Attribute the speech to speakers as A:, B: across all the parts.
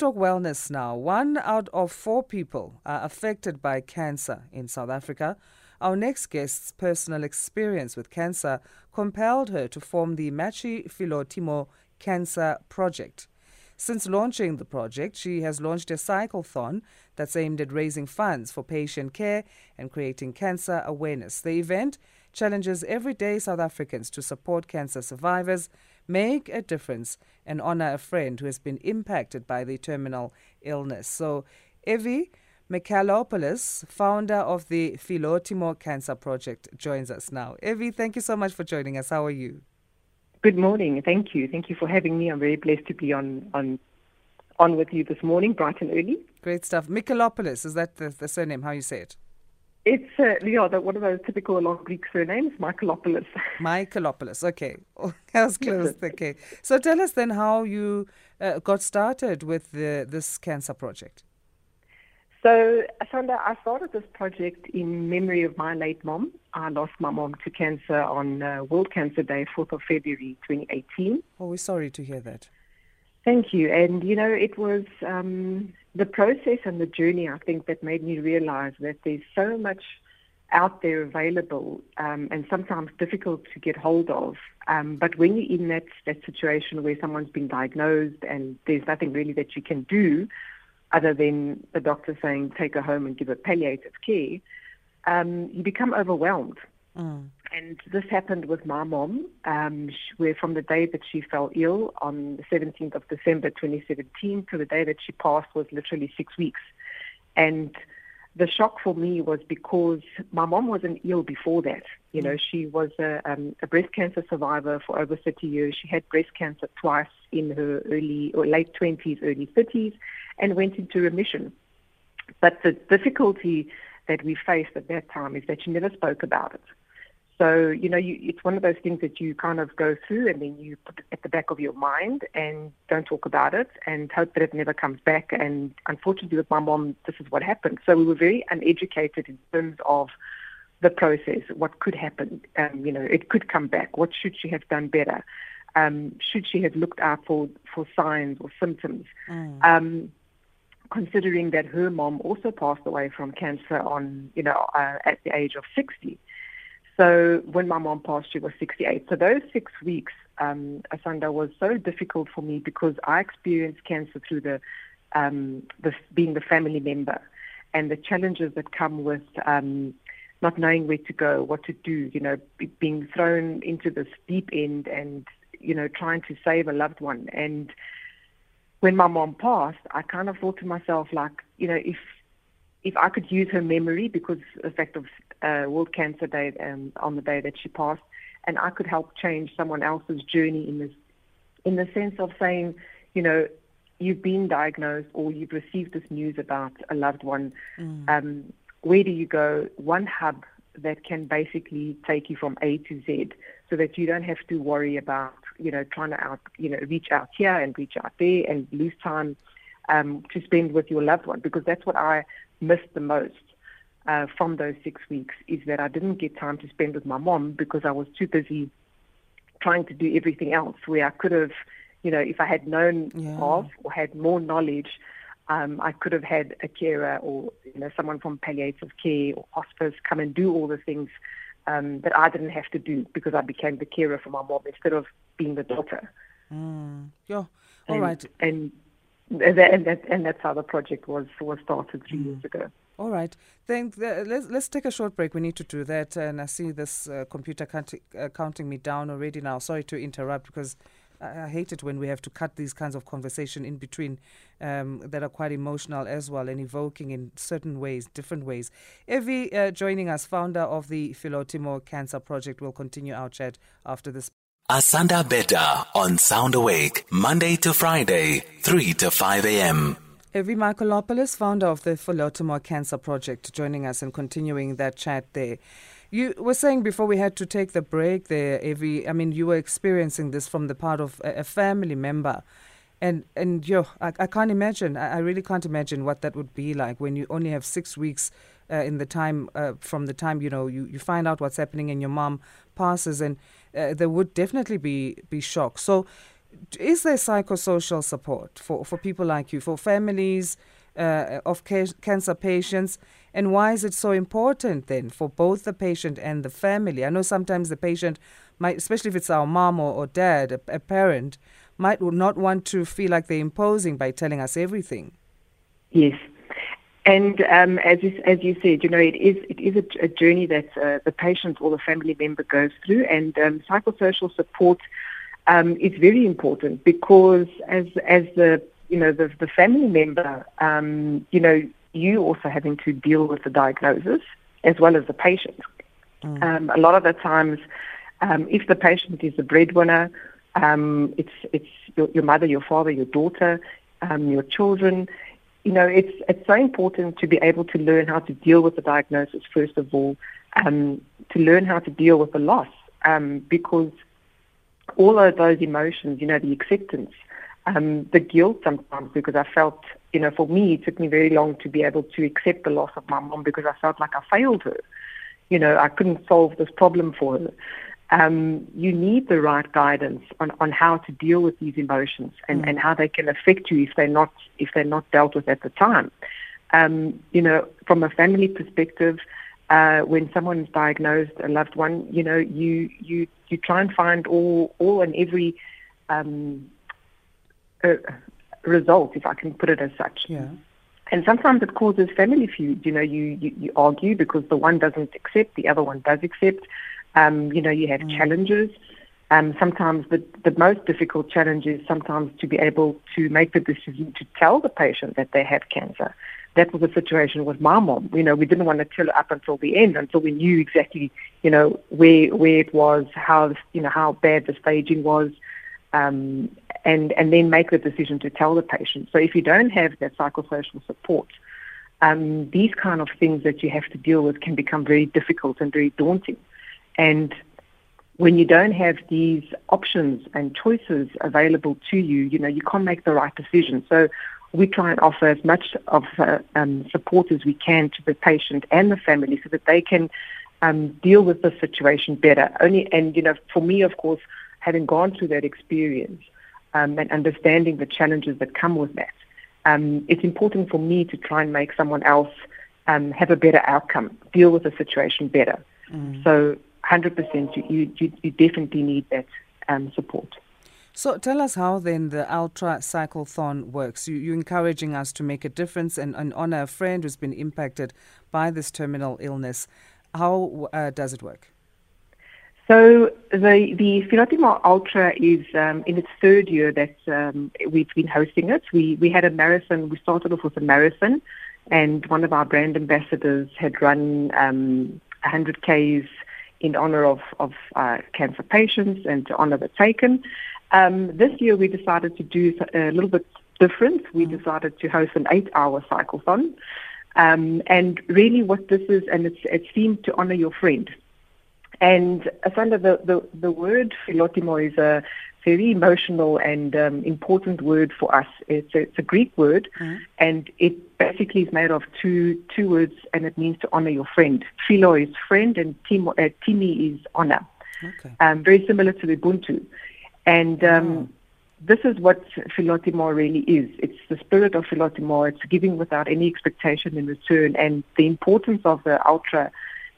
A: talk wellness now. One out of four people are affected by cancer in South Africa. Our next guest's personal experience with cancer compelled her to form the Machi Filotimo Cancer Project. Since launching the project, she has launched a cyclethon that's aimed at raising funds for patient care and creating cancer awareness. The event challenges everyday South Africans to support cancer survivors, make a difference, and honor a friend who has been impacted by the terminal illness. So, Evy Michalopoulos, founder of the Filotimo Cancer Project, joins us now. Evy, thank you so much for joining us. How are you?
B: Good morning. Thank you. Thank you for having me. I'm very blessed to be on on on with you this morning, bright and early.
A: Great stuff. Michalopoulos, is that the, the surname? How you say it?
B: It's uh, yeah, one of those typical long Greek surnames, Michaelopoulos.
A: Michaelopoulos, Okay, oh, that was close. Okay, so tell us then how you uh, got started with the, this cancer project.
B: So, Asanda, I started this project in memory of my late mom. I lost my mom to cancer on uh, World Cancer Day, 4th of February 2018.
A: Oh, we're sorry to hear that.
B: Thank you. And, you know, it was um, the process and the journey, I think, that made me realize that there's so much out there available um, and sometimes difficult to get hold of. Um, but when you're in that, that situation where someone's been diagnosed and there's nothing really that you can do, other than the doctor saying take her home and give her palliative care, um, you become overwhelmed. Mm. And this happened with my mom, um, where from the day that she fell ill on the 17th of December 2017 to the day that she passed was literally six weeks. And the shock for me was because my mom wasn't ill before that. You know, she was a, um, a breast cancer survivor for over 30 years. She had breast cancer twice in her early or late 20s, early 30s, and went into remission. But the difficulty that we faced at that time is that she never spoke about it. So, you know, you, it's one of those things that you kind of go through and then you put it at the back of your mind and don't talk about it and hope that it never comes back. And unfortunately, with my mom, this is what happened. So we were very uneducated in terms of the process, what could happen. Um, you know, it could come back. What should she have done better? Um, should she have looked out for, for signs or symptoms? Mm. Um, considering that her mom also passed away from cancer on, you know, uh, at the age of 60. So when my mom passed, she was 68. So those six weeks, um, Asanda, was so difficult for me because I experienced cancer through the, um, the being the family member, and the challenges that come with um, not knowing where to go, what to do. You know, being thrown into this deep end, and you know, trying to save a loved one. And when my mom passed, I kind of thought to myself, like, you know, if if I could use her memory because the fact of uh, World Cancer Day um, on the day that she passed, and I could help change someone else's journey in this, in the sense of saying, you know, you've been diagnosed or you've received this news about a loved one. Mm. Um, where do you go? One hub that can basically take you from A to Z, so that you don't have to worry about, you know, trying to out, you know, reach out here and reach out there and lose time um, to spend with your loved one because that's what I missed the most uh, from those six weeks is that I didn't get time to spend with my mom because I was too busy trying to do everything else where I could have, you know, if I had known yeah. of or had more knowledge, um, I could have had a carer or, you know, someone from palliative care or hospice come and do all the things um, that I didn't have to do because I became the carer for my mom instead of being the daughter.
A: Mm. Yeah. All
B: and,
A: right.
B: and, and, that, and that's how the project was, was started three mm. years ago.
A: All right. Then uh, let's let's take a short break. We need to do that. And I see this uh, computer counting, uh, counting me down already now. Sorry to interrupt because I, I, hate it when we have to cut these kinds of conversation in between um, that are quite emotional as well and evoking in certain ways, different ways. Evy uh, joining us, founder of the Filotimo Cancer Project, will continue our chat after this.
C: Asanda Betta on Sound Awake, Monday to Friday, 3 to 5 a.m.
A: Evy Michalopoulos, founder of the Filotimo Cancer Project, joining us and continuing that chat there. You were saying before we had to take the break there, Evy, I mean, you were experiencing this from the part of a, a family member. And, and yo, I, I can't imagine, I, I, really can't imagine what that would be like when you only have six weeks uh, in the time, uh, from the time, you know, you, you find out what's happening and your mom passes. And uh, there would definitely be, be shock. So, is there psychosocial support for, for people like you, for families uh, of ca- cancer patients? And why is it so important then for both the patient and the family? I know sometimes the patient might, especially if it's our mom or, or dad, a, a parent, might not want to feel like they're imposing by telling us everything.
B: Yes. And um, as you, as you said, you know, it is it is a, a journey that uh, the patient or the family member goes through, and um, psychosocial support um, is very important because as as the you know the, the family member, um, you know, you also having to deal with the diagnosis as well as the patient. Mm. Um, a lot of the times, um, if the patient is the breadwinner, it's it's your, your, mother, your father, your daughter, your children you know, it's it's so important to be able to learn how to deal with the diagnosis first of all, um, to learn how to deal with the loss, um, because all of those emotions, you know, the acceptance, um, the guilt sometimes, because I felt, you know, for me, it took me very long to be able to accept the loss of my mom because I felt like I failed her. You know, I couldn't solve this problem for her um, you need the right guidance on, on how to deal with these emotions and, mm. and how they can affect you if they're not if they're not dealt with at the time. Um, you know, from a family perspective, uh, when someone's diagnosed a loved one, you know, you you you try and find all all and every um, uh, result, if I can put it as such.
A: Yeah.
B: And sometimes it causes family feuds. You know, you, you, you argue because the one doesn't accept, the other one does accept. Um, you know, you have mm. challenges. Um, sometimes the, the most difficult challenge is sometimes to be able to make the decision to tell the patient that they have cancer. That was the situation with my mom. You know, we didn't want to tell her up until the end, until we knew exactly, you know, where where it was, how you know how bad the staging was, um, and and then make the decision to tell the patient. So if you don't have that psychosocial support, um, these kind of things that you have to deal with can become very difficult and very daunting. And when you don't have these options and choices available to you, you know, you can't make the right decision. So we try and offer as much of uh, um, support as we can to the patient and the family so that they can um, deal with the situation better. Only, and you know, for me, of course, having gone through that experience um, and understanding the challenges that come with that, um, it's important for me to try and make someone else um, have a better outcome, deal with the situation better. Mm. So 100%, you, you, you definitely need that um, support.
A: So tell us how then the Ultra Cyclethon works. You, you're encouraging us to make a difference and, and honor a friend who's been impacted by this terminal illness. How uh, does it work?
B: So the the Filotimo Ultra is um, in its third year that um, we've been hosting it. We we had a marathon. We started off with a marathon, and one of our brand ambassadors had run um, 100 k's in honor of, of uh, cancer patients and to honor the taken. Um, this year we decided to do a little bit different. We mm. decided to host an eight-hour cyclethon. Um, and really what this is, and it's, it's themed to honor your friend. And Asanda, the, the, the word philotimo is a very emotional and um, important word for us. It's a, it's a Greek word, mm-hmm. and it basically is made of two two words, and it means to honor your friend. Philo is friend, and timo, uh, timi is honor. Okay. Um, very similar to the Ubuntu, and um, oh. this is what philotimo really is. It's the spirit of philotimo. It's giving without any expectation in return, and the importance of the ultra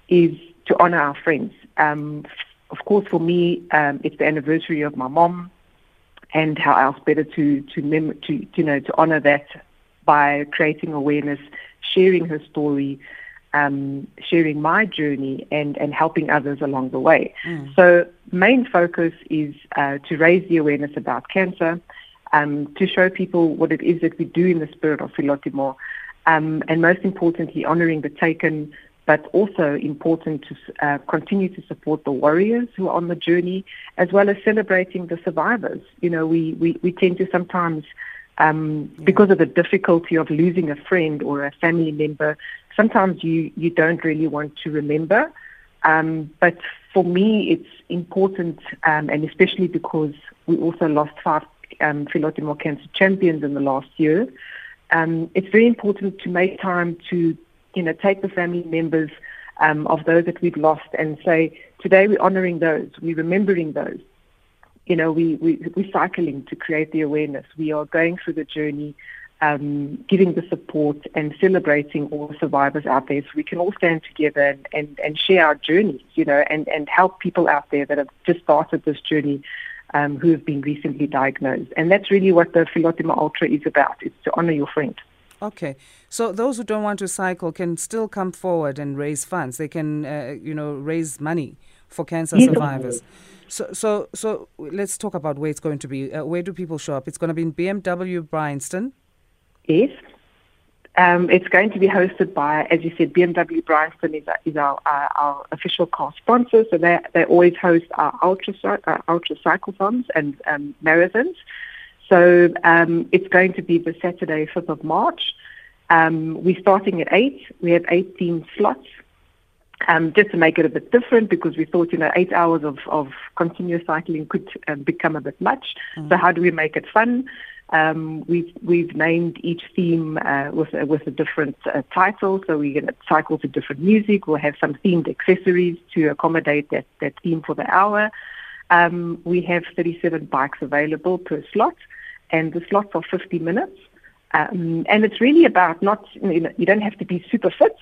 B: is to honor our friends. Um, of course, for me, um, it's the anniversary of my mom, and how else better to to mem- to, to you know to honor that by creating awareness, sharing her story, um, sharing my journey, and and helping others along the way. Mm. So, main focus is uh, to raise the awareness about cancer, um, to show people what it is that we do in the spirit of Philotimo, um, and most importantly, honoring the taken but also important to uh, continue to support the warriors who are on the journey, as well as celebrating the survivors. You know, we, we, we tend to sometimes, um, because of the difficulty of losing a friend or a family member, sometimes you, you don't really want to remember. Um, but for me, it's important, um, and especially because we also lost five um, Filotimo cancer champions in the last year. Um, it's very important to make time to you know, take the family members um, of those that we've lost and say, today we're honoring those, we're remembering those. you know, we, we, we're cycling to create the awareness. We are going through the journey, um, giving the support and celebrating all the survivors out there so we can all stand together and, and, and share our journeys, you know, and, and help people out there that have just started this journey um, who have been recently diagnosed. And that's really what the Philotima Ultra is about. It's to honor your friend.
A: Okay, so those who don't want to cycle can still come forward and raise funds. They can, uh, you know, raise money for cancer yes. survivors. So, so, so let's talk about where it's going to be. Uh, where do people show up? It's going to be in BMW Bryanston.
B: Yes. Um, it's going to be hosted by, as you said, BMW Bryanston is, is our, our, our, official car sponsor. So they, they always host our ultra, uh, ultra cyclothons and um, marathons. So um, it's going to be the Saturday, 5th of March. Um, we're starting at 8. We have 18 slots. Um, just to make it a bit different because we thought, you know, eight hours of, of continuous cycling could um, become a bit much. Mm. So how do we make it fun? Um, we've we've named each theme uh, with a, with a different uh, title, so we're going to cycle to different music. We'll have some themed accessories to accommodate that that theme for the hour. Um, we have 37 bikes available per slot, and the slots are 50 minutes. Um, and it's really about not you, know, you don't have to be super fit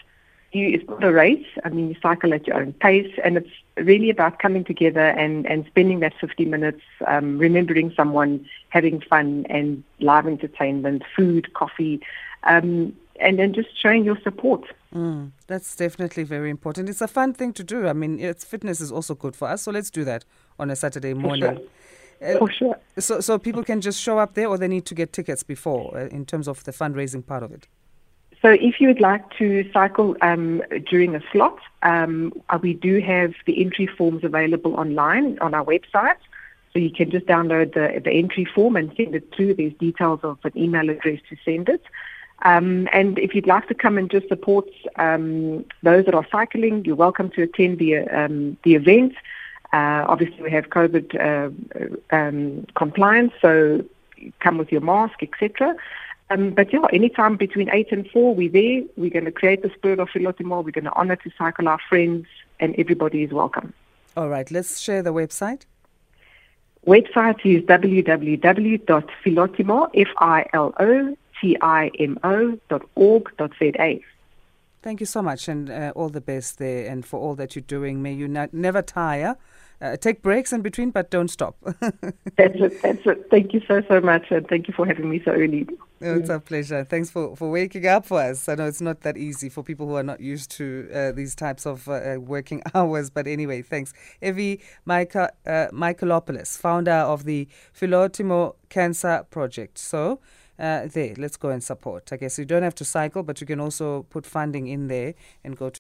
B: you, it's not a race. I mean, you cycle at your own pace, and it's really about coming together and, and spending that 50 minutes um, remembering someone, having fun, and live entertainment, food, coffee, um, and then just showing your support.
A: Mm, that's definitely very important. It's a fun thing to do. I mean, it's fitness is also good for us, so let's do that on a Saturday morning.
B: For sure. Uh, for sure.
A: So, so people can just show up there, or they need to get tickets before, uh, in terms of the fundraising part of it.
B: So if you would like to cycle um, during a slot, um, uh, we do have the entry forms available online on our website. So you can just download the, the entry form and send it through. There's details of an email address to send it. Um, and if you'd like to come and just support um, those that are cycling, you're welcome to attend the, um, the event. Uh, obviously, we have COVID uh, um, compliance, so come with your mask, etc. Um, but yeah, anytime between 8 and 4, we're there. We're going to create the spirit of Philotima. We're going to honor to cycle our friends, and everybody is welcome.
A: All right, let's share the website.
B: Website is www.filotimo, F-I-L-O-T-I-M-O dot org dot Z-A.
A: Thank you so much, and uh, all the best there, and for all that you're doing. May you not, never tire uh, take breaks in between, but don't stop.
B: that's it. That's it. Thank you so, so much. And thank you for having me so early.
A: It's a pleasure. Thanks for, for waking up for us. I know it's not that easy for people who are not used to uh, these types of uh, uh working hours. But anyway, thanks. Evy Michael, uh, Michaelopoulos, founder of the Filotimo Cancer Project. So, uh, there, let's go and support. I guess you don't have to cycle, but you can also put funding in there and go to